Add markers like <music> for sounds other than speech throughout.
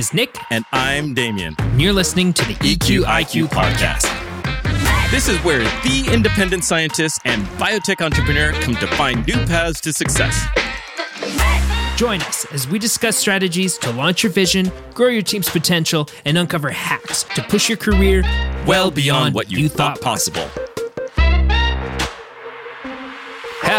is Nick. And I'm Damien. And you're listening to the EQ IQ podcast. This is where the independent scientists and biotech entrepreneur come to find new paths to success. Join us as we discuss strategies to launch your vision, grow your team's potential, and uncover hacks to push your career well beyond what you, thought possible.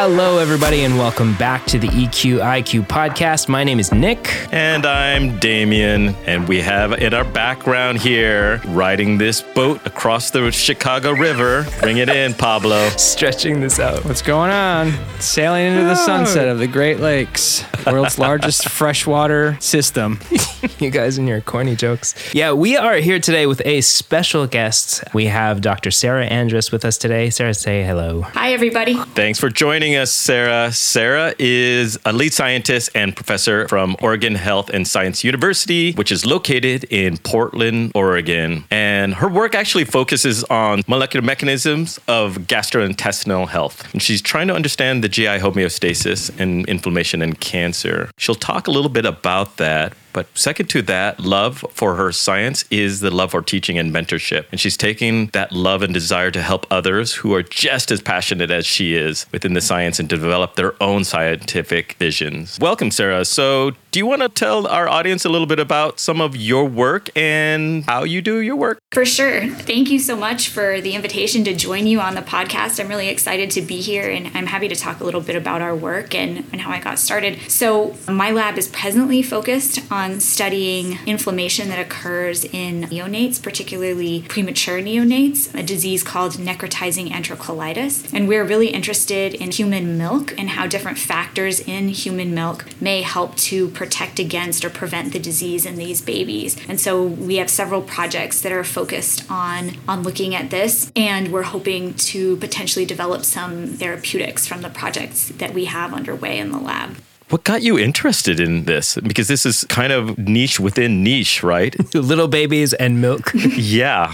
Hello, everybody, and welcome back to the EQ IQ podcast. My name is Nick. And I'm Damien. And we have in our background here riding this boat across the Chicago River. Bring it in, Pablo. Stretching this out. What's going on? Sailing into the sunset of the Great Lakes, world's largest freshwater system. <laughs> you guys and your corny jokes. Yeah, we are here today with a special guest. We have Dr. Sarah Andres with us today. Sarah, say hello. Hi, everybody. Thanks for joining joining us, Sarah. Sarah is a lead scientist and professor from Oregon Health and Science University, which is located in Portland, Oregon. And her work actually focuses on molecular mechanisms of gastrointestinal health. And she's trying to understand the GI homeostasis and inflammation and cancer. She'll talk a little bit about that, but second to that, love for her science is the love for teaching and mentorship. And she's taking that love and desire to help others who are just as passionate as she is within the science and develop their own scientific visions. Welcome, Sarah. So, do you want to tell our audience a little bit about some of your work and how you do your work? For sure. Thank you so much for the invitation to join you on the podcast. I'm really excited to be here and I'm happy to talk a little bit about our work and, and how I got started. So, my lab is presently focused on on studying inflammation that occurs in neonates, particularly premature neonates, a disease called necrotizing enterocolitis. And we're really interested in human milk and how different factors in human milk may help to protect against or prevent the disease in these babies. And so we have several projects that are focused on on looking at this and we're hoping to potentially develop some therapeutics from the projects that we have underway in the lab. What got you interested in this? Because this is kind of niche within niche, right? <laughs> Little babies and milk. <laughs> yeah.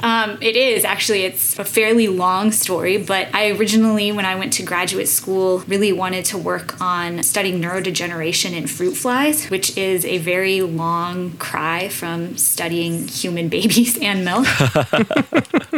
Um, it is actually. It's a fairly long story, but I originally, when I went to graduate school, really wanted to work on studying neurodegeneration in fruit flies, which is a very long cry from studying human <laughs> babies and milk.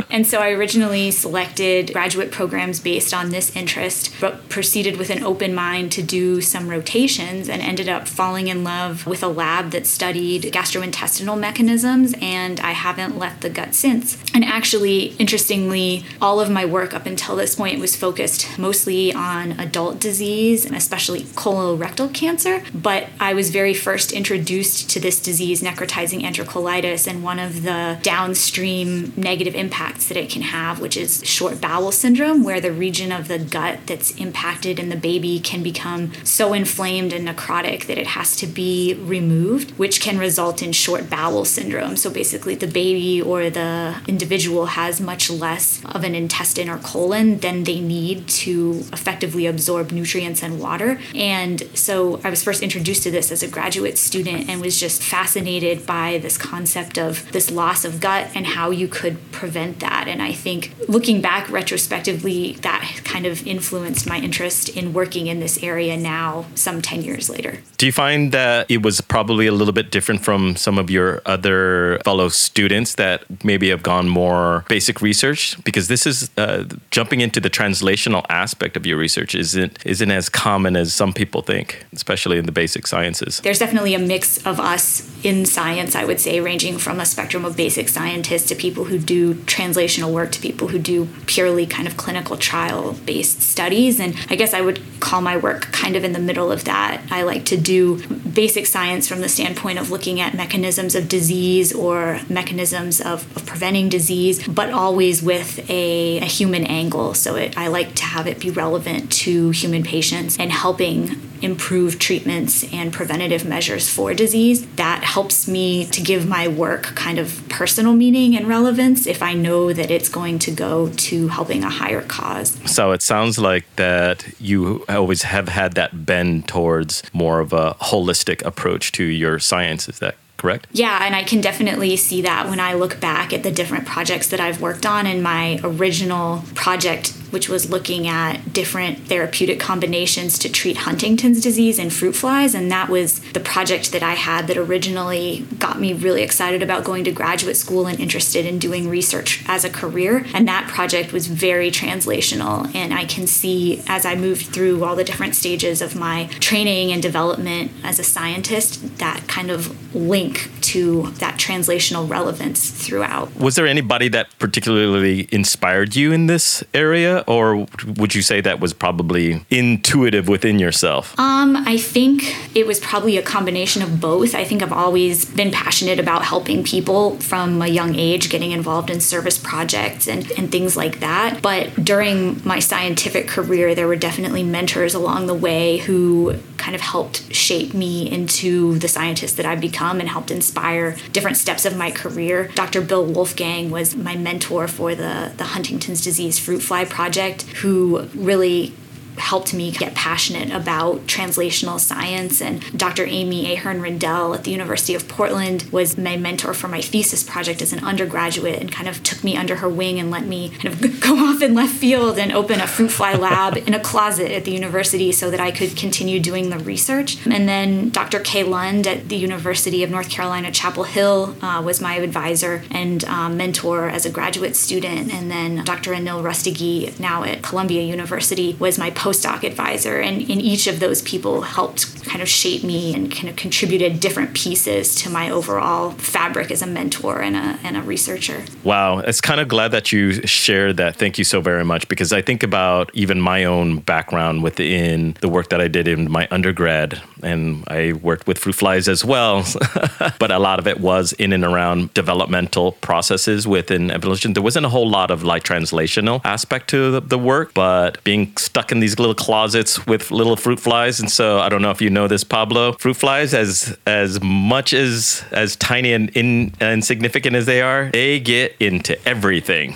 <laughs> and so I originally selected graduate programs based on this interest, but proceeded with an open mind to do some rotations and ended up falling in love with a lab that studied gastrointestinal mechanisms, and I haven't left the gut since. And actually, interestingly, all of my work up until this point was focused mostly on adult disease and especially colorectal cancer. But I was very first introduced to this disease, necrotizing enterocolitis, and one of the downstream negative impacts that it can have, which is short bowel syndrome, where the region of the gut that's impacted in the baby can become so inflamed and necrotic that it has to be removed, which can result in short bowel syndrome. So basically, the baby or the individual has much less of an intestine or colon than they need to effectively absorb nutrients and water. And so I was first introduced to this as a graduate student and was just fascinated by this concept of this loss of gut and how you could prevent that. And I think looking back retrospectively, that kind of influenced my interest in working in this area now, some 10 years later. Do you find that it was probably a little bit different from some of your other fellow students that maybe have gone more basic research because this is uh, jumping into the translational aspect of your research isn't isn't as common as some people think, especially in the basic sciences. There's definitely a mix of us in science, I would say, ranging from a spectrum of basic scientists to people who do translational work to people who do purely kind of clinical trial based studies. And I guess I would call my work kind of in the middle of that. I like to do basic science from the standpoint of looking at mechanisms of disease or mechanisms of, of preventing disease, but always with a, a human angle. So it, I like to have it be relevant to human patients and helping improve treatments and preventative measures for disease. That helps me to give my work kind of personal meaning and relevance if I know that it's going to go to helping a higher cause. So it sounds like that you always have had that bend towards more of a holistic approach to your science. Is that correct? Yeah, and I can definitely see that when I look back at the different projects that I've worked on. in my original project which was looking at different therapeutic combinations to treat Huntington's disease and fruit flies. And that was the project that I had that originally got me really excited about going to graduate school and interested in doing research as a career. And that project was very translational. And I can see as I moved through all the different stages of my training and development as a scientist, that kind of link to that translational relevance throughout. Was there anybody that particularly inspired you in this area, or would you say that was probably intuitive within yourself? Um, I think it was probably a combination of both. I think I've always been passionate about helping people from a young age, getting involved in service projects and, and things like that. But during my scientific career, there were definitely mentors along the way who kind of helped shape me into the scientist that I've become and helped inspire different steps of my career. Dr. Bill Wolfgang was my mentor for the, the Huntington's disease fruit fly project, who really helped me get passionate about translational science. And Dr. Amy Ahern Rindell at the University of Portland was my mentor for my thesis project as an undergraduate and kind of took me under her wing and let me kind of <laughs> go off in left field and open a fruit fly lab in a closet at the university so that I could continue doing the research. And then Dr. Kay Lund at the University of North Carolina, Chapel Hill uh, was my advisor and um, mentor as a graduate student. And then Dr. Anil Rustgi, now at Columbia University, was my postdoc advisor, and, and each of those people helped kind of shape me and kind of contributed different pieces to my overall fabric as a mentor and a, and a researcher. Wow, it's kind of glad that you shared that. Thank you so very much because I think about even my own background within the work that I did in my undergrad, and I worked with fruit flies as well, <laughs> but a lot of it was in and around developmental processes within evolution. There wasn't a whole lot of like translational aspect to the, the work, but being stuck in these little closets with little fruit flies. And so I don't know if you know this, Pablo. Fruit flies, as as much as as tiny and in, insignificant as they are, they get into everything.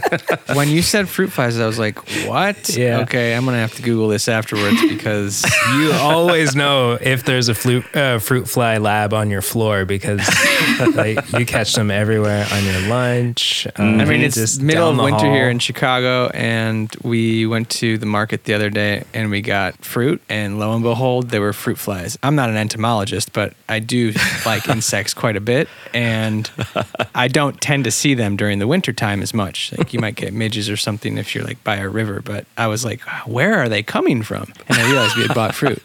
<laughs> when you said fruit flies, I was like, "What?" Yeah. Okay, I'm gonna have to Google this afterwards <laughs> because You always know if there's a fruit, uh, fruit fly lab on your floor because <laughs> like, you catch them everywhere on your lunch. uh, I mean it's just middle of winter hall. here in Chicago, and we went to the market the other day and we got fruit, and lo and behold, there were fruit flies. I'm not an entomologist, but I do <laughs> like insects quite a bit, and I don't tend to see them during the winter time as much. Like you might get midges or something if you're like by a river, but I was like, where are they coming from? And I realized we had bought fruit.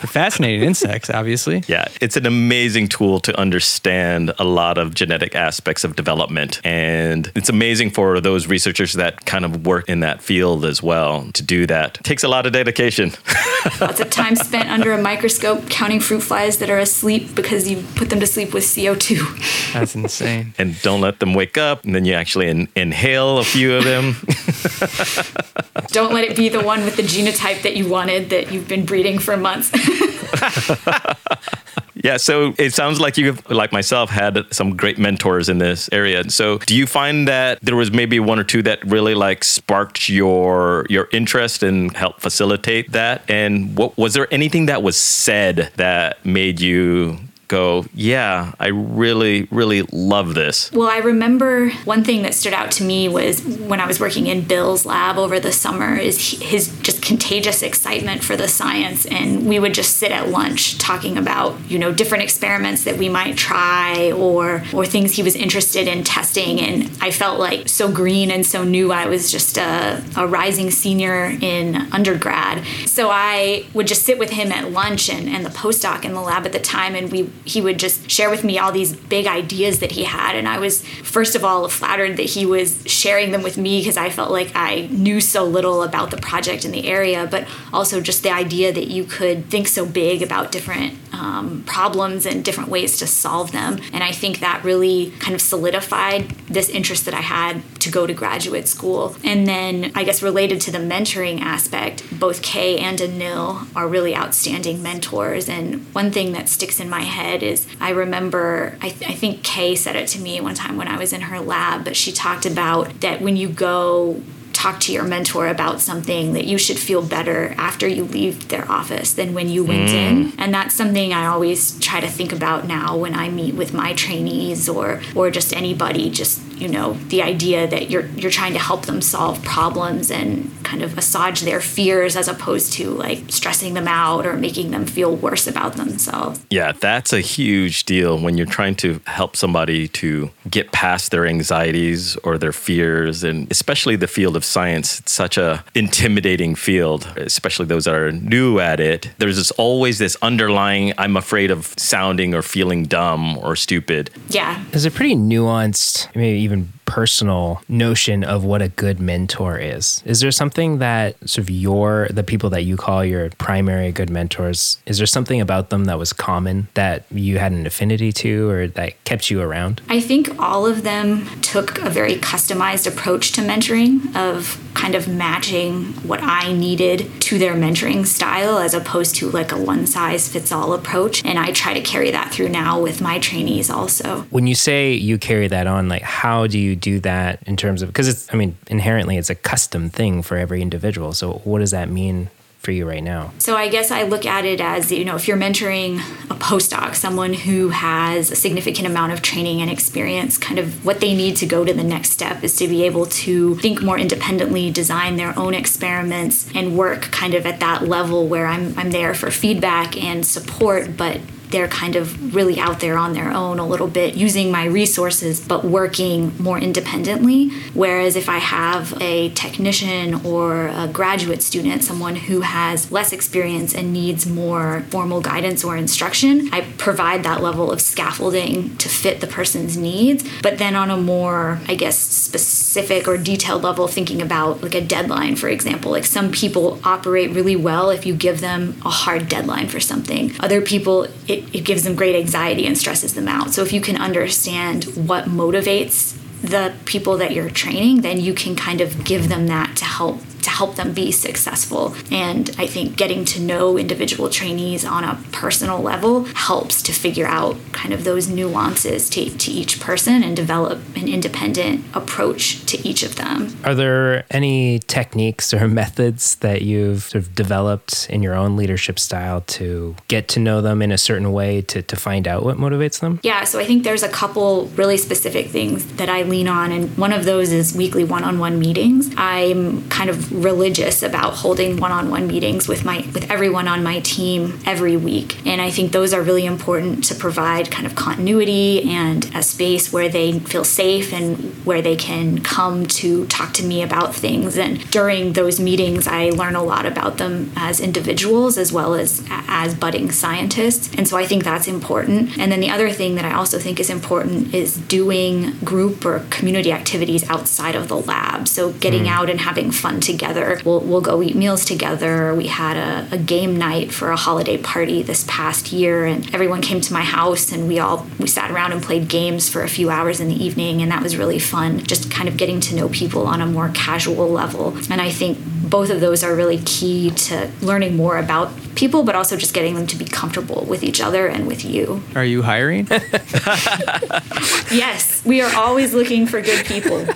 They're fascinating insects, obviously. Yeah, it's an amazing tool to understand a lot of genetic aspects of development. And it's amazing for those researchers that kind of work in that field as well to do that. It takes a lot of dedication. <laughs> Lots of time spent under a microscope counting fruit flies that are asleep because you put them to sleep with CO2. That's insane. and don't let them wake up. And then you actually in- inhale a few of them. <laughs> Don't let it be the one with the genotype that you wanted that you've been breeding for months. <laughs> yeah, so it sounds like you've, like myself, had some great mentors in this area. So do you find that there was maybe one or two that really like sparked your your interest and helped facilitate that? And what was there anything that was said that made you go, yeah, I really, really love this. Well, I remember one thing that stood out to me was when I was working in Bill's lab over the summer is his just contagious excitement for the science and we would just sit at lunch talking about, you know, different experiments that we might try or or things he was interested in testing and I felt like so green and so new. I was just a, a rising senior in undergrad. So I would just sit with him at lunch and, and the postdoc in the lab at the time and we he would just share with me all these big ideas that he had. And I was first of all flattered that he was sharing them with me because I felt like I knew so little about the project in the area but also just the idea that you could think so big about different um, problems and different ways to solve them. And I think that really kind of solidified this interest that I had to go to graduate school. And then I guess related to the mentoring aspect both Kay and Anil are really outstanding mentors. And one thing that sticks in my head is I remember I, th- I think Kay said it to me one time when I was in her lab but she talked about that when you go talk to your mentor about something that you should feel better after you leave their office than when you went in. Mm. And that's something i always try to think about now when i meet with my trainees or or just anybody just you know, the idea that you're you're trying to help them solve problems and kind of assuage their fears as opposed to like stressing them out or making them feel worse about themselves. Yeah, that's a huge deal when you're trying to help somebody to get past their anxieties or their fears and especially the field of science. It's such a intimidating field, especially those that are new at it. There's this, always this underlying I'm afraid of sounding or feeling dumb or stupid. Yeah. There's a pretty nuanced, maybe even personal notion of what a good mentor is. Is there something that sort of your the people that you call your primary good mentors, is there something about them that was common that you had an affinity to or that kept you around? I think all of them took a very customized approach to mentoring of kind of matching what I needed to their mentoring style as opposed to like a one size fits all approach. And I try to carry that through now with my trainees also. When you say you carry that on, like how do you do that in terms of because it's I mean inherently it's a custom thing for every individual. So what does that mean for you right now? So I guess I look at it as, you know, if you're mentoring a postdoc, someone who has a significant amount of training and experience, kind of what they need to go to the next step is to be able to think more independently, design their own experiments and work kind of at that level where I'm I'm there for feedback and support, but they're kind of really out there on their own a little bit, using my resources, but working more independently. Whereas if I have a technician or a graduate student, someone who has less experience and needs more formal guidance or instruction, I provide that level of scaffolding to fit the person's needs. But then on a more, I guess, specific or detailed level, thinking about like a deadline, for example, like some people operate really well if you give them a hard deadline for something. Other people, it it, it gives them great anxiety and stresses them out. So if you can understand what motivates the people that you're training, then you can kind of give them that to help to help them be successful. And I think getting to know individual trainees on a personal level helps to figure out kind of those nuances to, to each person and develop an independent approach to each of them. Are there any techniques or <laughs> methods that you've sort of developed in your own leadership style to get to know them in a certain way to, to find out what motivates them? Yeah, so I think there's a couple really specific things that I lean on, and one of those is weekly one on one meetings. I'm kind of religious about holding one-on-one meetings with my with everyone on my team every week. And i think those are really important to provide kind of continuity and a space where they feel safe and where they can come to talk to me about things. And during those meetings i learn a lot about them as individuals as well as as budding scientists. And so i think that's important. And then the other thing that i also think is important is doing group or community activities outside of the lab. So getting mm. out and having fun together together. We'll, we'll go eat meals together. We had a, a game night for a holiday party this past year, and everyone came to my house, and we all we sat around and played games for a few hours in the evening, and that was really fun. Just kind of getting to know people on a more casual level, and I think both of those are really key to learning more about people, but also just getting them to be comfortable with each other and with you. Are you hiring? <laughs> <laughs> yes, we are always looking for good people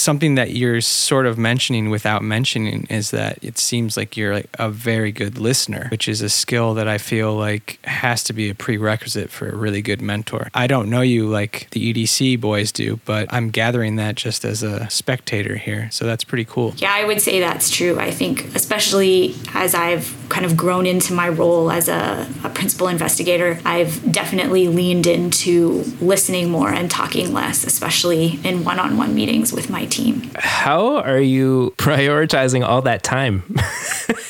something that you're sort of mentioning without mentioning is that it seems like you're like a very good listener, which is a skill that I feel like has to be a prerequisite for a really good mentor. I don't know you like the EDC boys do, but I'm gathering that just as a spectator here. So that's pretty cool. Yeah, I would say that's true. I think, especially as I've kind of grown into my role as a, a principal investigator, I've definitely leaned into listening more and talking less, especially in one on one meetings with my team. How are you prioritizing all that time?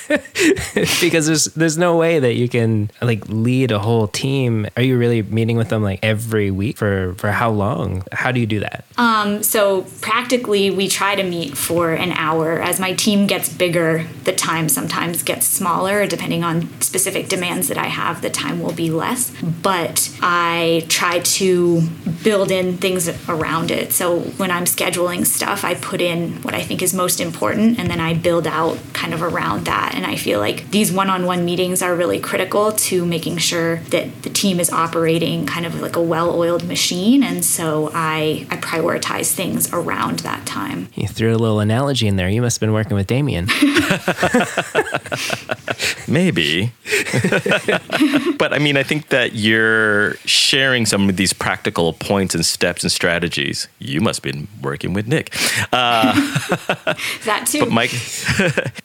<laughs> <laughs> because there's there's no way that you can like lead a whole team. Are you really meeting with them like every week for for how long? How do you do that? Um, so practically, we try to meet for an hour. As my team gets bigger, the time sometimes gets smaller depending on specific demands that I have. The time will be less, but I try to build in things around it. So when I'm scheduling stuff, I put in what I think is most important, and then I build out kind of around that. And I feel feel like these one-on-one meetings are really critical to making sure that the team is operating kind of like a well-oiled machine and so i i prioritize things around that time You threw a little analogy in there. You must have been working with Damien. <laughs> Maybe. <laughs> but I mean, I think that you're sharing some of these practical points and steps and strategies. You must have been working with Nick. Uh, <laughs> that too But Mike,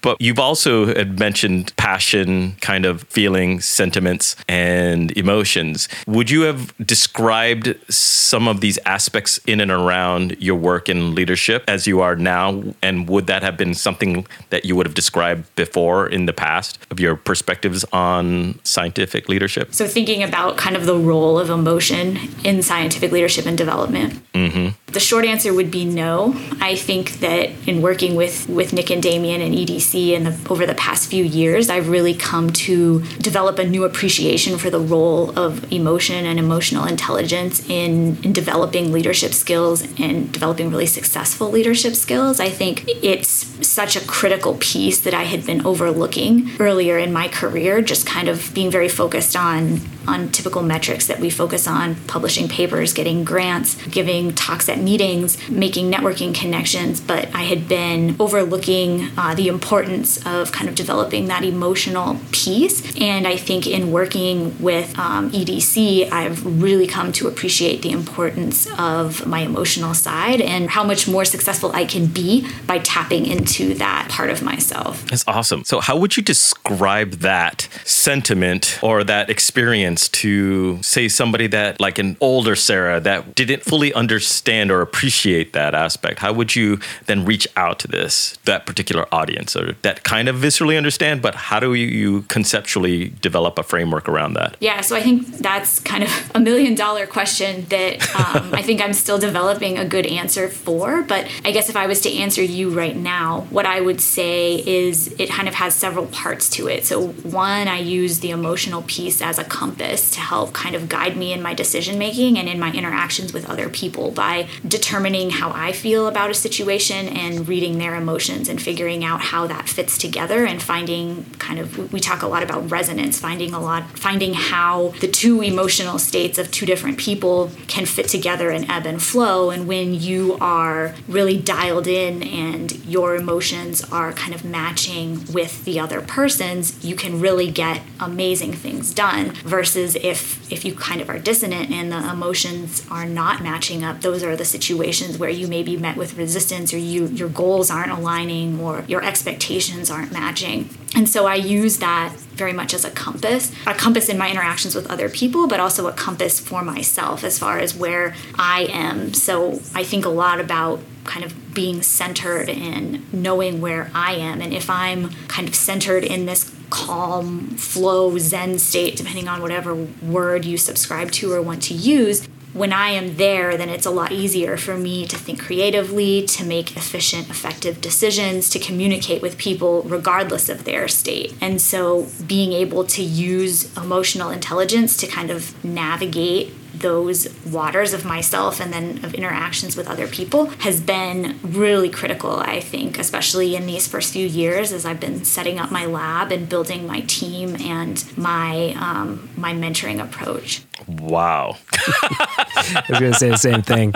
but you've also had mentioned passion, kind of feelings, sentiments, and emotions. Would you have described some of these aspects in and around your work in leadership as you are now? And would that have been something that you would have described before in the past of your perspectives on scientific leadership? So, thinking about kind of the role of emotion in scientific leadership and development. Mm-hmm. The short answer would be no. I think that in working with, with Nick and Damien and EDC and the, over the past few years, I've really come to develop a new appreciation for the role of emotion and emotional intelligence in, in developing leadership skills and developing really successful leadership skills. I think it's such a critical piece that I had been overlooking earlier in my career, just kind of being very focused on on typical metrics that we focus on publishing papers, getting grants, giving talks at meetings, making networking connections. But I had been overlooking uh, the importance of kind of developing that emotional piece. And I think in working with um, EDC, I've really come to appreciate the importance of my emotional side and how much more successful I can be by tapping into that part of myself. That's awesome. So, how would you describe that sentiment or that experience to, say, somebody that, like an older Sarah, that didn't fully understand or appreciate that aspect? How would you then reach out to this, that particular audience, or that kind of viscerally understand, but how do you conceptually develop a framework around that? Yeah, so I think that's kind of a million dollar question that um, I think I'm still developing a good answer for. But I guess if I was to answer you right now, what I would say is it kind of has several parts to it. So, one, I use the emotional piece as a compass to help kind of guide me in my decision making and in my interactions with other people by determining how I feel about a situation and reading their emotions and figuring out how that fits together and finding kind of we talk a lot about resonance finding a lot finding how the two emotional states of two different people can fit together and ebb and flow. And when you are really dialed in and your emotions are kind of matching with the other person's you can really get amazing things done versus if if you kind of are dissonant and the emotions are not matching up those are the situations where you may be met with resistance or you your goals aren't aligning or your expectations aren't matching and so I use that very much as a compass, a compass in my interactions with other people, but also a compass for myself as far as where I am. So I think a lot about kind of being centered and knowing where I am. And if I'm kind of centered in this calm, flow, zen state, depending on whatever word you subscribe to or want to use, when I am there, then it's a lot easier for me to think creatively, to make efficient, effective decisions, to communicate with people regardless of their state. And so being able to use emotional intelligence to kind of navigate those waters of myself and then of interactions with other people has been really critical, I think, especially in these first few years as I've been setting up my lab and building my team and my um, my mentoring approach. Wow. I was going to say the same thing.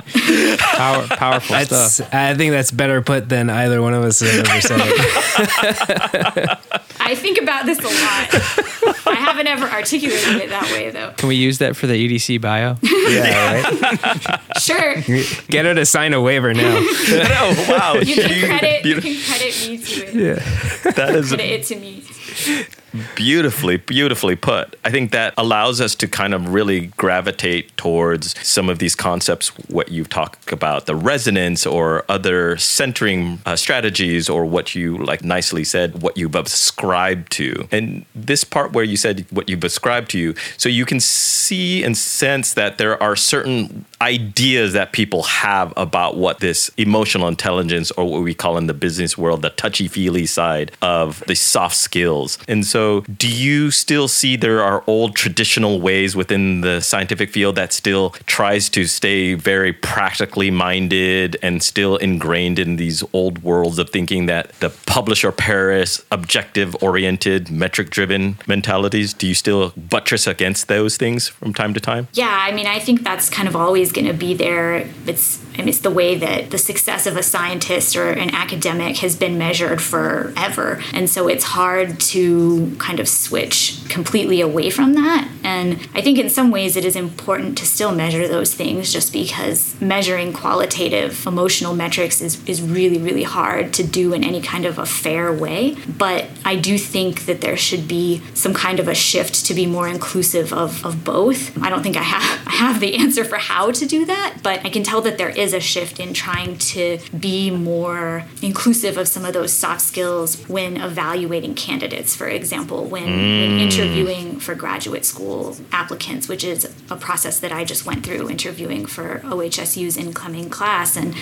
Power, powerful That's, stuff. I think that's better put than either one of us have ever said it. I think about this a lot. I haven't ever articulated it that way though. Can we use that for the EDC bio? Yeah, right? <laughs> Sure. Get her to sign a waiver now. <laughs> oh, wow. You can credit you Beautiful. can credit me to it. Yeah. That is Credit it to me. Beautifully, beautifully put. I think that allows us to kind of really gravitate towards some of these concepts, what you've talked about, the resonance or other centering uh, strategies, or what you like nicely said, what you've ascribed to. And this part where you said what you've ascribed to you, so you can see and sense that there are certain ideas that people have about what this emotional intelligence or what we call in the business world the touchy-feely side of the soft skills. And so do you still see there are old traditional ways within the scientific field that still tries to stay very practically minded and still ingrained in these old worlds of thinking that the publish or perish objective oriented metric driven mentalities? Do you still buttress against those things from time to time? Yeah i mean i think that's kind of always going to be there. It's Mean, it's the way that the success of a scientist or an academic has been measured forever. And so it's hard to kind of switch completely away from that. And I think in some ways it is important to still measure those things just because measuring qualitative emotional metrics is, is really, really hard to do in any kind of a fair way. But I do think that there should be some kind of a shift to be more inclusive of, of both. I don't think I have, <laughs> I have the answer for how to do that, but I can tell that there is a shift in trying to be more inclusive of some of those soft skills when evaluating candidates, for example, when, mm. when interviewing for graduate school applicants, which is a process that I just went through interviewing for OHSU's incoming class. And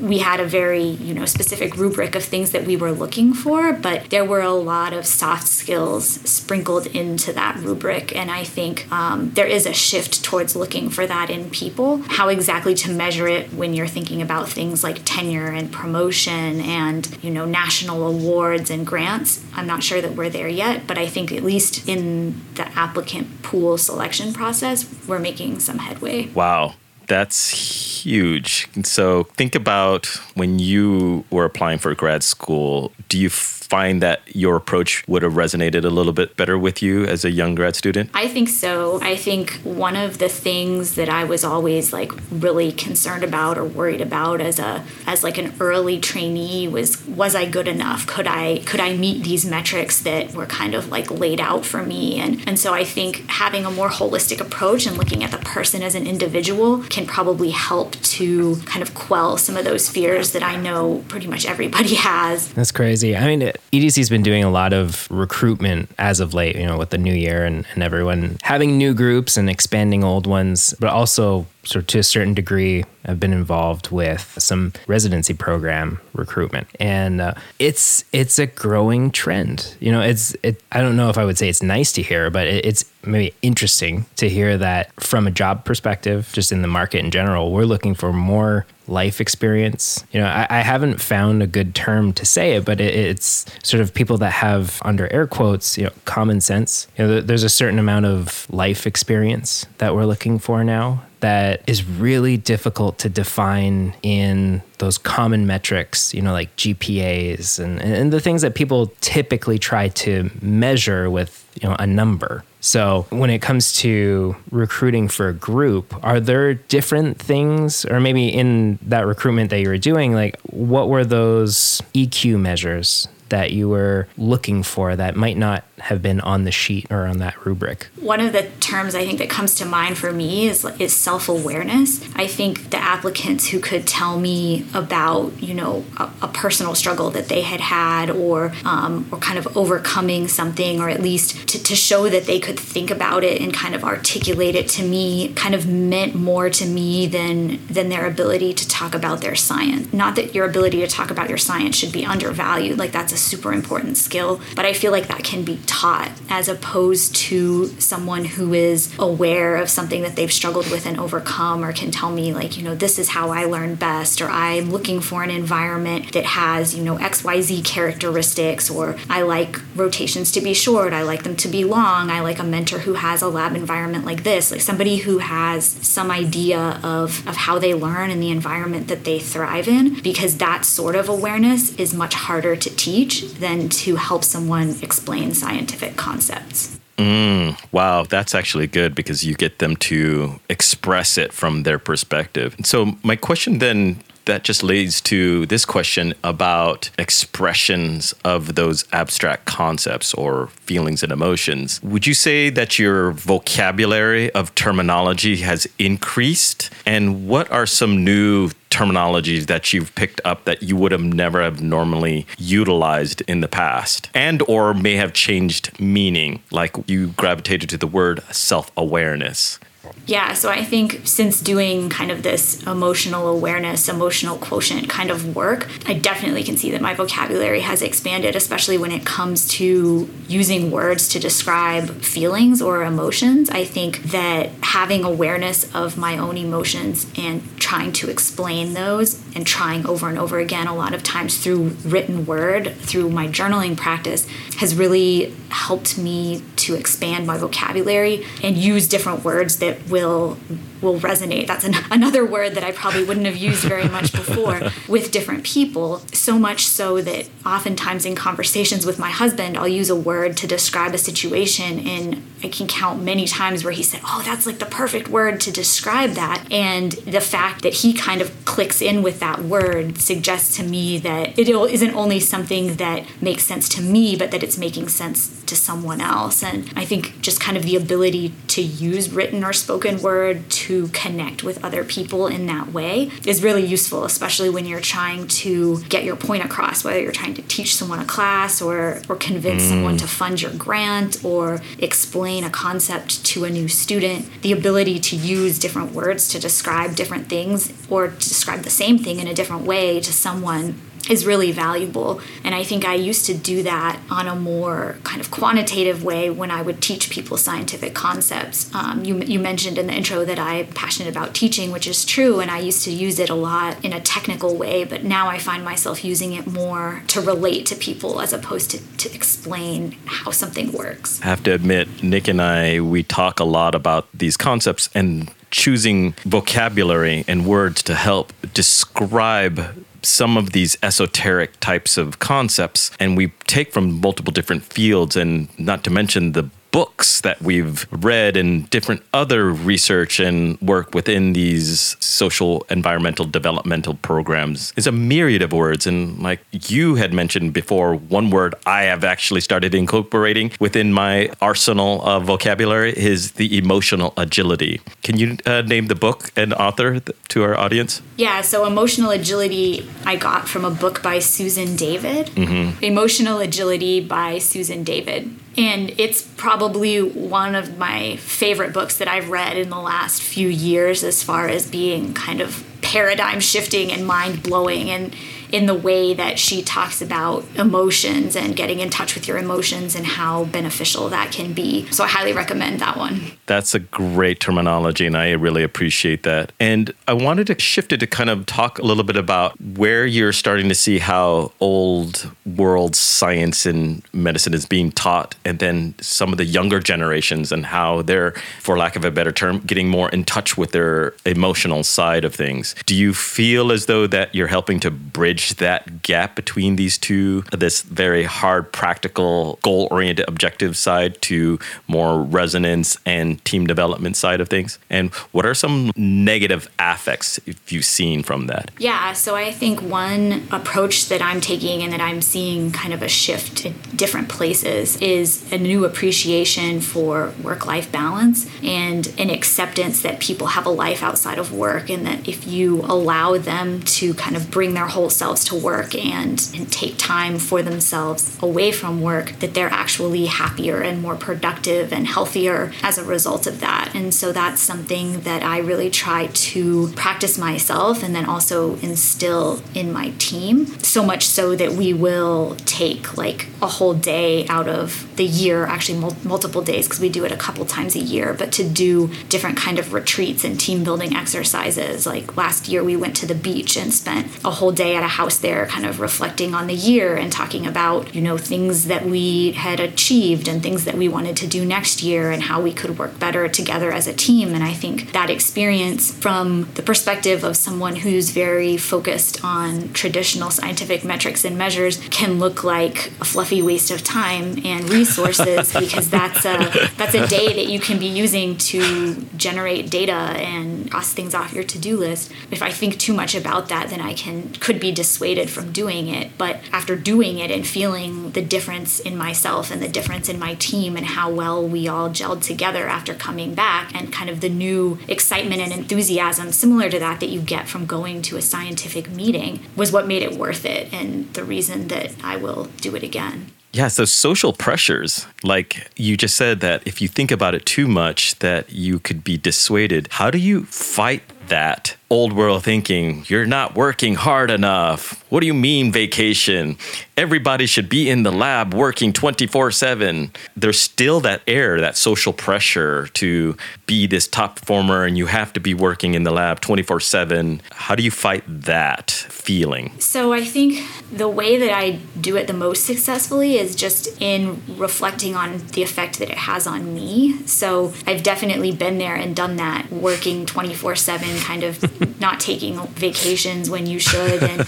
we had a very you know specific rubric of things that we were looking for but there were a lot of soft skills sprinkled into that rubric. And i think um, there is a shift towards looking for that in people. How exactly to measure it when you're thinking about things like tenure and promotion and you know national awards and grants i'm not sure that we're there yet but i think at least in the applicant pool selection process we're making some headway. Wow that's huge. So think about when you were applying for grad school, do you find that your approach would have resonated a little bit better with you as a young grad student? I think so. I think one of the things that I was always like really concerned about or worried about as a as like an early trainee was was I good enough? Could I could I meet these metrics that were kind of like laid out for me? And and so I think having a more holistic approach and looking at the person as an individual can probably help to kind of quell some of those fears that I know pretty much everybody <laughs> has. That's crazy. I mean, EDC's been doing a lot of recruitment as of late, you know, with the new year and, and everyone having new groups and expanding old ones, but also of to a certain degree, I've been involved with some residency program recruitment, and uh, it's it's a growing trend. You know, it's it. I don't know if I would say it's nice to hear, but it, it's maybe interesting to hear that from a job perspective, just in the market in general, we're looking for more life experience. You know, I, I, haven't found a good term to say it, but it, it's sort of people that have, under air quotes, you know, common sense. You know, there's a certain amount of life experience that we're looking for now that is really difficult to define in those common metrics, you know, like GPAs and, and the things that people typically try to measure with, you know, a number. So, when it comes to recruiting for a group, are there different things, or maybe in that recruitment that you were doing, like what were those EQ measures that you were looking for that might not have been on the sheet or on that rubric? One of the terms I think that comes to mind for me is is self-awareness. I think the applicants who could tell me about, you know, a, a personal struggle that they had had or um, or kind of overcoming something or at least to, to show that they could think about it and kind of articulate it to me kind of meant more to me than than their ability to talk about their science. Not that your ability to talk about your science should be undervalued, like that's a super important skill, but I feel like that can be taught as opposed to someone who is aware of something that they've struggled with and overcome or can tell me like, you know, this is how I learn best or I'm looking for an environment that has, you know, XYZ characteristics or I like rotations to be short, I like them to be long, I like a mentor who has a lab environment like this, like somebody who has some idea of of how they learn and the environment that they thrive in because that sort of awareness is much harder to teach than to help someone explain scientific concepts. Mm, wow, that's actually good because you get them to express it from their perspective. So, my question then that just leads to this question about expressions of those abstract concepts or feelings and emotions. Would you say that your vocabulary of terminology has increased? And what are some new terminologies that you've picked up that you would have never have normally utilized in the past and or may have changed meaning like you gravitated to the word self-awareness Yeah, so I think since doing kind of this emotional awareness, emotional quotient kind of work, I definitely can see that my vocabulary has expanded, especially when it comes to using words to describe feelings or emotions. I think that having awareness of my own emotions and trying to explain those and trying over and over again, a lot of times through written word, through my journaling practice, has really helped me to expand my vocabulary and use different words that will will resonate. That's an, another word that I probably wouldn't have used very much before <laughs> with different people. So much so that oftentimes in conversations with my husband, I'll use a word to describe a situation, and I can count many times where he said, Oh, that's like the perfect word to describe that. And the fact that he kind of clicks in with that word suggests to me that it isn't only something that makes sense to me, but that it's making sense to someone else. And I think just kind of the ability to use written or spoken word to to connect with other people in that way is really useful, especially when you're trying to get your point across, whether you're trying to teach someone a class or, or convince mm. someone to fund your grant or explain a concept to a new student. The ability to use different words to describe different things or to describe the same thing in a different way to someone is really valuable. And I think I used to do that on a more kind of quantitative way when I would teach people scientific concepts. Um, you, you mentioned in the intro that I'm passionate about teaching, which is true, and I used to use it a lot in a technical way, but now I find myself using it more to relate to people as opposed to, to explain how something works. I have to admit, Nick and I, we talk a lot about these concepts and choosing vocabulary and words to help describe some of these esoteric types of concepts and we take from multiple different fields and not to mention the books that we've read and different other research and work within these social, environmental, developmental programs is a myriad of words. And like you had mentioned before, one word I have actually started incorporating within my arsenal of vocabulary is the emotional agility. Can you uh, name the book and author to our audience? Yeah, so emotional agility I got from a book by Susan David. Mm-hmm. Emotional Agility by Susan David and it's probably one of my favorite books that I've read in the last few years as far as being kind of paradigm shifting and mind blowing and in the way that she talks about emotions and getting in touch with your emotions and how beneficial that can be. So I highly recommend that one. That's a great terminology, and I really appreciate that. And I wanted to shift it to kind of talk a little bit about where you're starting to see how old world science and medicine is being taught, and then some of the younger generations and how they're, for lack of a better term, getting more in touch with their emotional side of things. Do you feel as though that you're helping to bridge? Bridge that gap between these two this very hard, practical, goal oriented, objective side to more resonance and team development side of things? And what are some negative affects you've seen from that? Yeah, so I think one approach that I'm taking and that I'm seeing kind of a shift in different places is a new appreciation for work life balance and an acceptance that people have a life outside of work and that if you allow them to kind of bring their whole self themselves to work and, and take time for themselves away from work, that they're actually happier and more productive and healthier as a result of that. And so that's something that I really try to practice myself and then also instill in my team. So much so that we will take like a whole day out of the year, actually mul- multiple days because we do it a couple times a year, but to do different kind of retreats and team building exercises. Like last year we went to the beach and spent a whole day at a house there kind of reflecting on the year and talking about, you know, things that we had achieved and things that we wanted to do next year and how we could work better together as a team. And I think that experience from the perspective of someone who's very focused on traditional scientific metrics and measures can look like a fluffy waste of time and resources <laughs> because that's a that's a day that you can be using to generate data and cross things off your to-do list. If I think too much about that, then I can could be dissuaded from doing it. But after doing it and feeling the difference in myself and the difference in my team and how well we all gelled together after coming back and kind of the new excitement and enthusiasm similar to that that you get from going to a scientific meeting was what made it worth it and the reason that I will do it again. Yeah, so social pressures, like you just said that if you think about it too much, that you could be dissuaded. How do you fight that old world thinking? You're not working hard enough. What do you mean vacation? Everybody should be in the lab working 24 7. There's still that air, that social pressure to be this top performer and you have to be working in the lab 24 7. How do you fight that feeling? So I think the way that I do it the most successfully is just in reflecting on the effect that it has on me. So I've definitely been there and done that, working 24 7, kind of not taking vacations when you should. And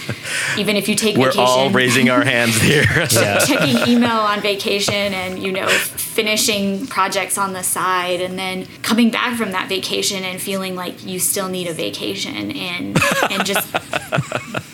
even if you take vacations. We're vacation, all raising our hands here. <laughs> checking email on vacation and you know finishing projects on the side and then coming back from that vacation and feeling like you still need a vacation and and just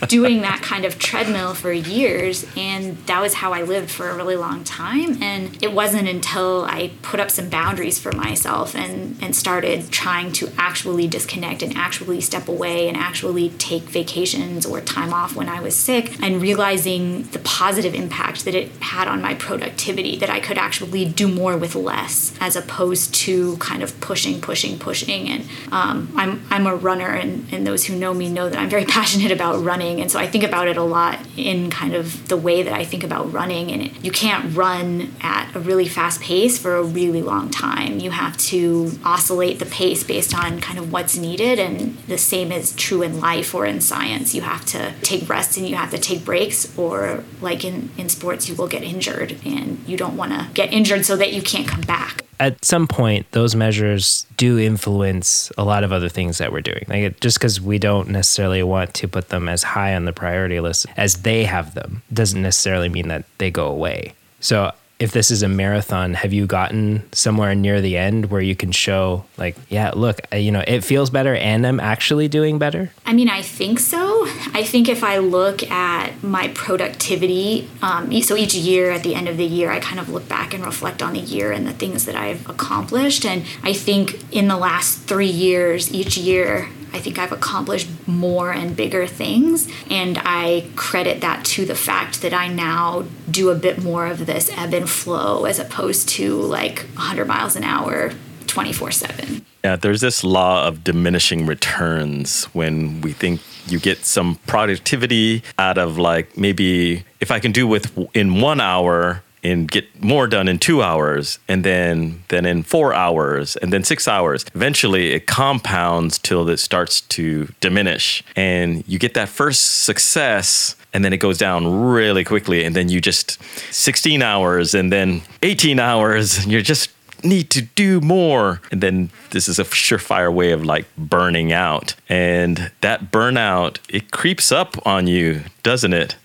doing that kind of treadmill for years and that was how I lived for a really long time and it wasn't until I put up some boundaries for myself and and started trying to actually disconnect and actually step away and actually take vacations or time off when I was sick and realizing the positive impact that it had on my productivity that I could actually do more with less as opposed to kind of pushing pushing pushing. And um, I'm I'm a runner and, and those who know me know that I'm very <laughs> passionate about running. And so I think about it a lot in kind of the way that I think about running. And it, you can't run at a really fast pace for a really long time. You have to oscillate the pace based on kind of what's needed and the same is true in life or in science. You have to take rest and you have to take breaks or like in, in sports you will get injured and you don't want to get injured so that you can't come back. At some point those measures do influence a lot of other things that we're doing. Like just because we don't necessarily want to put them as high on the priority list as they have them doesn't necessarily mean that they go away. So if this is a marathon, have you gotten somewhere near the end where you can show, like, yeah, look, you know, it feels better and I'm actually doing better? I mean, I think so. I think if I look at my productivity, um, so each year at the end of the year, I kind of look back and reflect on the year and the things that I've accomplished. And I think in the last three years, each year, I think I've accomplished more and bigger things. And I credit that to the fact that I now do a bit more of this ebb and flow as opposed to like 100 miles an hour 24 7. Yeah, there's this law of diminishing returns when we think you get some productivity out of like maybe if I can do with in one hour and get more done in two hours and then then in four hours and then six hours eventually it compounds till it starts to diminish and you get that first success and then it goes down really quickly and then you just 16 hours and then 18 hours and you're just need to do more. And then this is a surefire way of like burning out. And that burnout, it creeps up on you, doesn't it?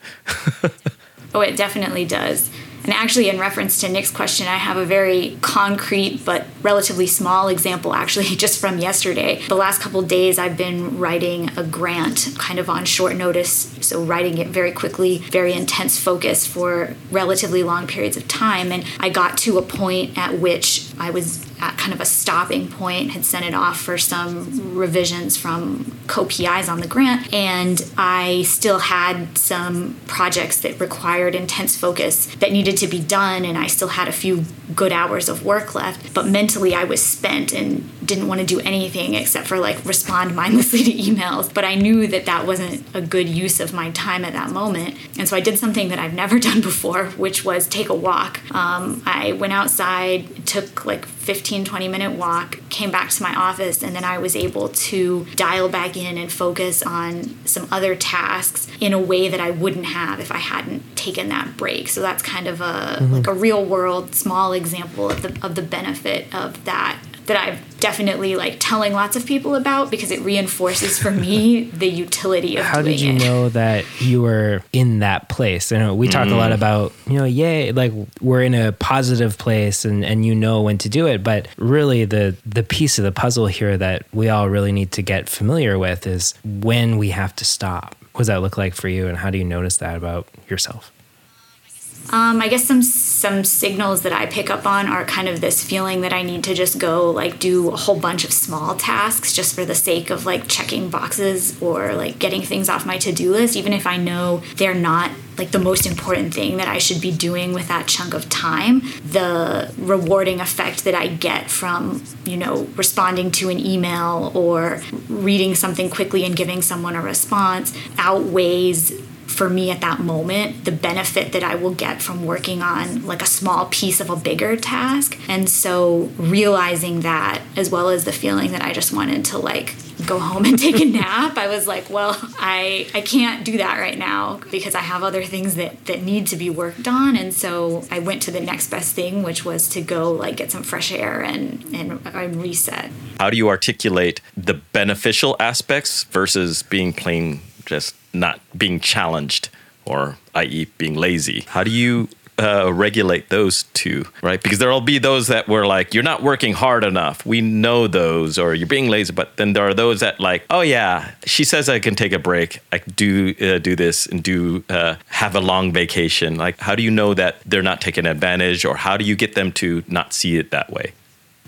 <laughs> oh, it definitely does. And actually, in reference to Nick's question, I have a very concrete but relatively small example, actually, <laughs> just from yesterday. The last couple days, I've been writing a grant kind of on short notice. So, writing it very quickly, very intense focus for relatively long periods of time. And I got to a point at which I was at kind of a stopping point, had sent it off for some revisions from co PIs on the grant, and I still had some projects that required intense focus that needed to be done, and I still had a few good hours of work left. But mentally, I was spent and didn't want to do anything except for like respond mindlessly to emails. But I knew that that wasn't a good use of my time at that moment. And so I did something that I've never <laughs> done before, which was take a walk. Um, I went outside, took like 15, 20 minute walk, came back to my office, and then I was able to dial back in and focus on some other tasks in a way that I wouldn't have if I hadn't taken that break. So that's kind of a mm-hmm. like a real world small example of the of the benefit of that that I've definitely like telling lots of people about because it reinforces for me <laughs> the utility of how did you it. know that you were in that place I know we talk mm. a lot mm. about you know yay like we're in a positive place and and you know when to do it but really the the piece of the puzzle here that we all really need to get familiar with is when we have to stop what does that look like for you and how do you notice that about yourself um, I guess some some signals that I pick up on are kind of this feeling that I need to just go like do a whole bunch of small tasks just for the sake of like checking boxes or like getting things off my to do list, even if I know they're not like the most important thing that I should be doing with that chunk of time, the rewarding effect that I get from, you know, responding to an email or reading something quickly and giving someone a response outweighs for me at that moment the benefit that I will get from working on like a small piece of a bigger task. And so realizing that as well as the feeling that I just wanted to like go home and take a <laughs> nap, I was like, well, I I can't do that right now because I have other things that that need to be worked on. And so I went to the next best thing, which was to go like get some fresh air and and, and reset. How do you articulate the beneficial aspects versus being plain just not being challenged or i.e. being lazy? How do you uh, regulate those two, right? Because there'll be those that were like, you're not working hard enough. We know those, or you're being lazy. But then there are those that like, oh yeah, she says I can take a break. I do uh, do this and do uh, have a long vacation. Like, how do you know that they're not taking advantage, or how do you get them to not see it that way?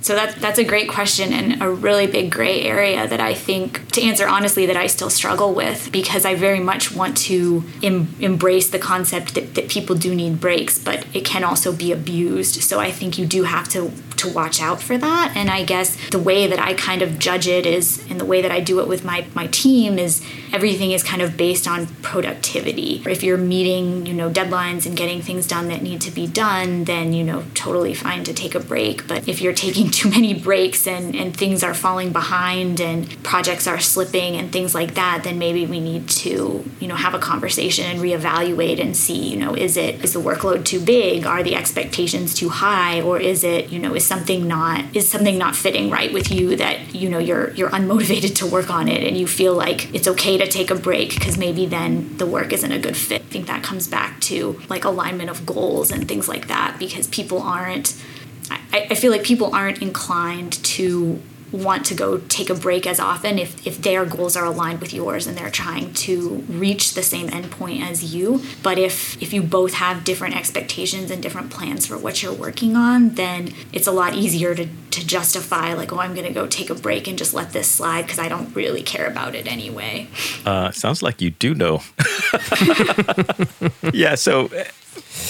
So that, that's a great question and a really big gray area that I think, to answer honestly, that I still struggle with because I very much want to em- embrace the concept that, that people do need breaks, but it can also be abused. So I think you do have to, to watch out for that. And I guess the way that I kind of judge it is, and the way that I do it with my, my team is everything is kind of based on productivity. If you're meeting, you know, deadlines and getting things done that need to be done, then, you know, totally fine to take a break. But if you're taking <laughs> too many breaks and, and things are falling behind and projects are slipping and things like that, then maybe we need to, you know, have a conversation and reevaluate and see, you know, is it is the workload too big? Are the expectations too high? Or is it, you know, is something not is something not fitting right with you that, you know, you're you're unmotivated to work on it and you feel like it's okay to take a break because maybe then the work isn't a good fit. I think that comes back to like alignment of goals and things like that because people aren't I, I feel like people aren't inclined to want to go take a break as often if, if their goals are aligned with yours and they're trying to reach the same endpoint as you. But if if you both have different expectations and different plans for what you're working on, then it's a lot easier to, to justify like, oh, I'm gonna go take a break and just let this slide because I don't really care about it anyway. Uh, sounds like you do know. <laughs> yeah, so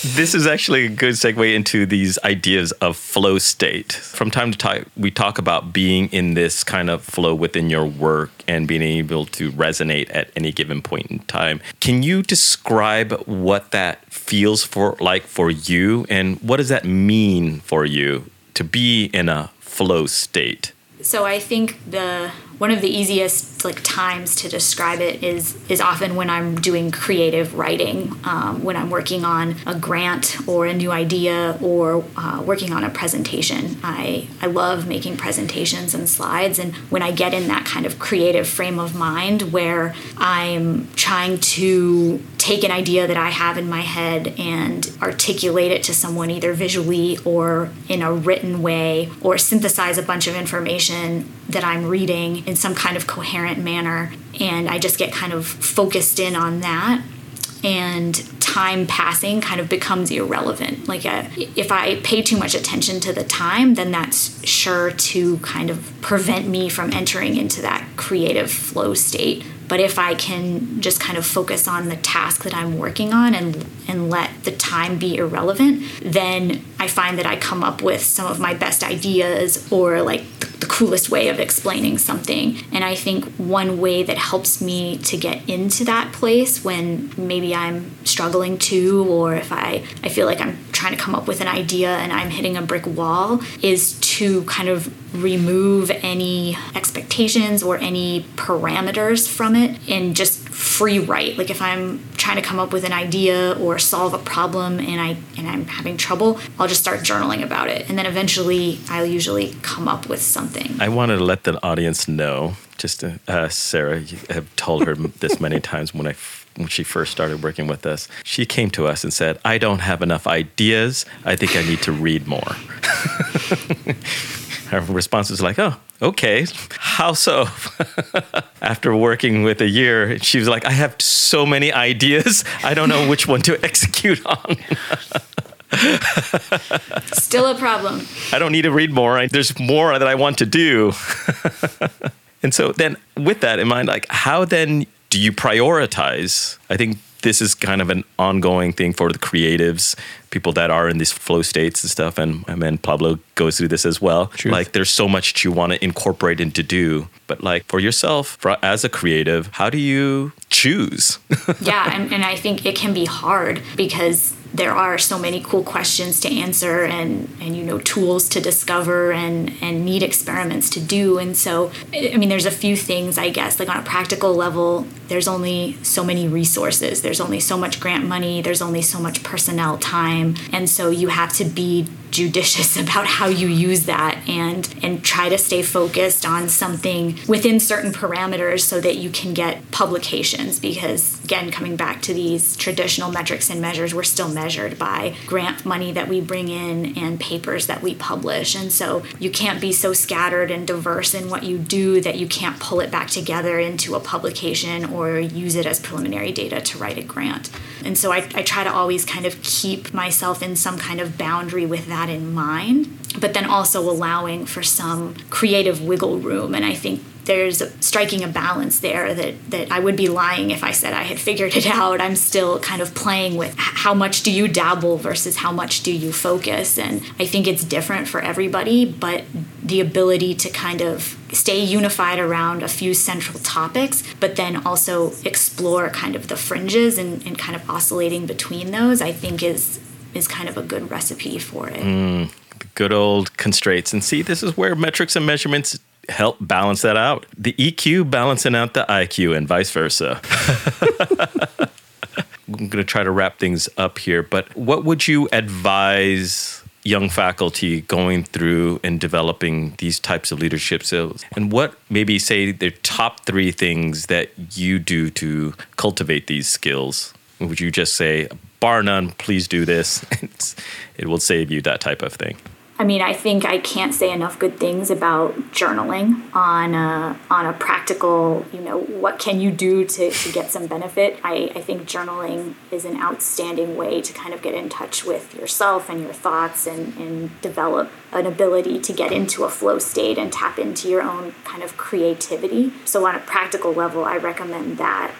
this is actually a good segue into these ideas of flow state. From time to time, we talk about being in this kind of flow within your work and being able to resonate at any given point in time. Can you describe what that feels for like for you and what does that mean for you to be in a flow state? So I think the one of the easiest like times to describe it is is often when I'm doing creative writing, um, when I'm working on a grant or a new idea or uh, working on a presentation. I I love making presentations and slides, and when I get in that kind of creative frame of mind where I'm trying to take an idea that I have in my head and articulate it to someone either visually or in a written way or synthesize a bunch of information that I'm reading in some kind of coherent manner. And I just get kind of focused in on that. And time passing kind of becomes irrelevant. Like, a, uh, if I pay too much attention to the time, then that's sure to kind of prevent me from entering into that creative flow state but if I can just kind of focus on the task that I'm working on and and let the time be irrelevant, then I find that I come up with some of my best ideas or like coolest way of explaining something. And I think one way that helps me to get into that place when maybe I'm struggling to or if I I feel like I'm trying to come up with an idea and I'm hitting a brick wall is to kind of remove any expectations or any parameters from it and just free write. Like if I'm trying to come up with an idea or solve a problem and I and I'm having trouble, I'll just start journaling about it. And then eventually I'll usually come up with something. I wanted to let the audience know just to, uh, Sarah, you have told her this many <laughs> times when I when she first started working with us, she came to us and said, I don't have enough ideas. I think I need to read more. <laughs> Her response was like, oh, okay. How so? <laughs> After working with a year, she was like, I have so many ideas. I don't know which one to <laughs> execute on. <laughs> Still a problem. I don't need to read more. I, there's more that I want to do. and so then with that in mind, like how then do you prioritize? I think this is kind of an ongoing thing for the creatives, people that are in these flow states and stuff. And, and then Pablo goes through this as well. Truth. Like there's so much you want to incorporate and to do. But like for yourself, for, as a creative, how do you choose? <laughs> yeah, and, and I think it can be hard because there are so many cool questions to answer and and you know tools to discover and and neat experiments to do. And so i mean there's a few things i guess. Like on a practical level there's only so many resources. There's only so much grant money. There's only so much personnel time. And so you have to be judicious <laughs> about how you use that and and try to stay focused on something within certain parameters so that you can get publications. Because again coming back to these traditional metrics and measures we're still measured by grant money that we bring in and papers that we publish. And so you can't be so scattered and diverse in what you do that you can't pull it back together into a publication or use it as preliminary data to write a grant. And so I, I try to always kind of keep myself in some kind of boundary with that in mind, but then also allowing for some creative wiggle room. And I think there's a, striking a balance there that, that I would be lying if I said I had figured it out. I'm still kind of playing with how much do you dabble versus how much do you focus. And I think it's different for everybody, but the ability to kind of stay unified around a few central topics, but then also explore kind of the fringes and, and kind of oscillating between those, I think is is kind of a good recipe for it. Mm, good old constraints. And see, this is where metrics and measurements help balance that out. The EQ balancing out the IQ and vice versa. <laughs> I'm going to try to wrap things up here, but what would you advise young faculty going through and developing these types of leadership skills? And what maybe say the top three things that you do to cultivate these skills? Would you just say, bar none, please do this? <laughs> it will save you that type of thing. I mean, I think I can't say enough good things about journaling on a, on a practical, you know, what can you do to, to get some benefit? I, I think journaling is an outstanding way to kind of get in touch with yourself and your thoughts and, and develop an ability to get into a flow state and tap into your own kind of creativity. So, on a practical level, I recommend that.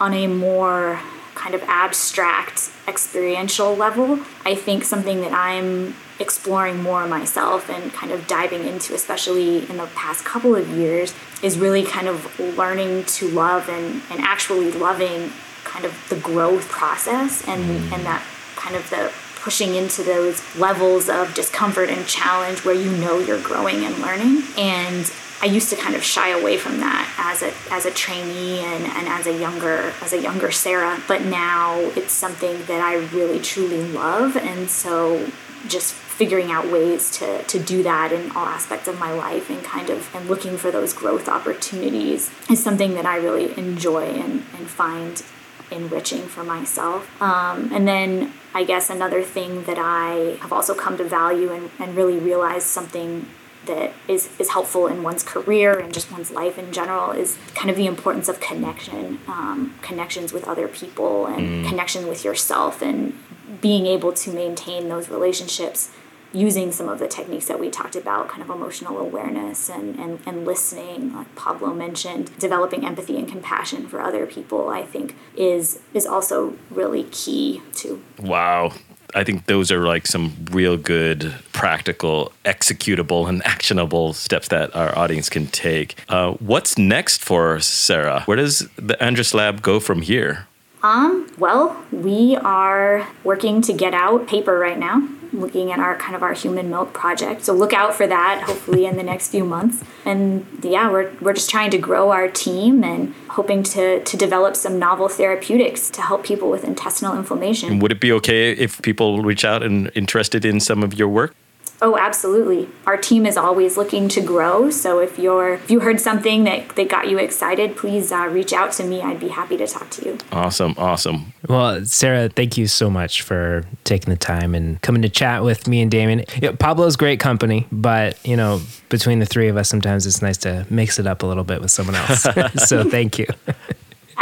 On a more kind of abstract experiential level, I think something that I'm exploring more myself and kind of diving into, especially in the past couple of years, is really kind of learning to love and, and actually loving kind of the growth process and, mm. and that kind of the pushing into those levels of discomfort and challenge where you know you're growing and learning. And I used to kind of shy away from that as a as a trainee and, and as a younger as a younger Sarah. But now it's something that I really truly love and so just figuring out ways to, to do that in all aspects of my life and kind of and looking for those growth opportunities is something that I really enjoy and, and find enriching for myself. Um, and then I guess another thing that I have also come to value and, and really realize something that is, is helpful in one's career and just one's life in general is kind of the importance of connection, um, connections with other people and mm. connection with yourself and being able to maintain those relationships using some of the techniques that we talked about, kind of emotional awareness and, and, and listening, like Pablo mentioned, developing empathy and compassion for other people, I think is is also really key to. Wow. I think those are like some real good, practical, executable, and actionable steps that our audience can take. Uh, what's next for Sarah? Where does the Andres Lab go from here? Um, well, we are working to get out paper right now looking at our kind of our human milk project. So look out for that hopefully in the next few months. And yeah, we're, we're just trying to grow our team and hoping to, to develop some novel therapeutics to help people with intestinal inflammation. would it be okay if people reach out and interested in some of your work? Oh, absolutely. Our team is always looking to grow. So if you're if you heard something that, that got you excited, please uh, reach out to me. I'd be happy to talk to you. Awesome, awesome. Well, Sarah, thank you so much for taking the time and coming to chat with me and Damien. You know, Pablo's great company, but you know, between the three of us, sometimes it's nice to mix it up a little bit with someone else. <laughs> so thank you.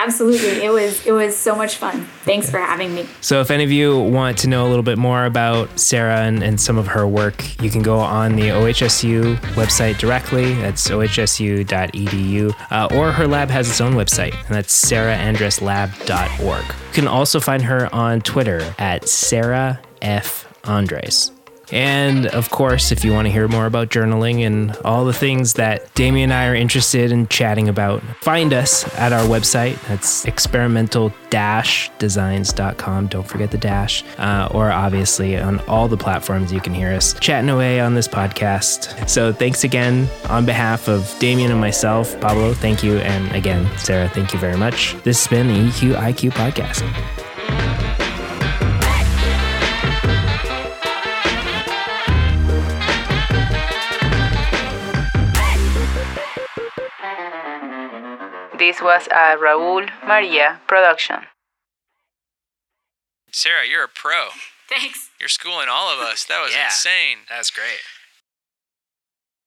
Absolutely. It was it was so much fun. Thanks for having me. So, if any of you want to know a little bit more about Sarah and, and some of her work, you can go on the OHSU website directly. That's ohsu.edu. Uh, or her lab has its own website, and that's sarahandreslab.org. You can also find her on Twitter at Sarah F. Andres. And of course, if you want to hear more about journaling and all the things that Damien and I are interested in chatting about, find us at our website. That's experimental designs.com. Don't forget the dash. Uh, or obviously on all the platforms you can hear us chatting away on this podcast. So thanks again on behalf of Damien and myself. Pablo, thank you. And again, Sarah, thank you very much. This has been the EQ IQ podcast. This was a Raul Maria production. Sarah, you're a pro. Thanks. You're schooling all of us. That was Yeah. insane. was great.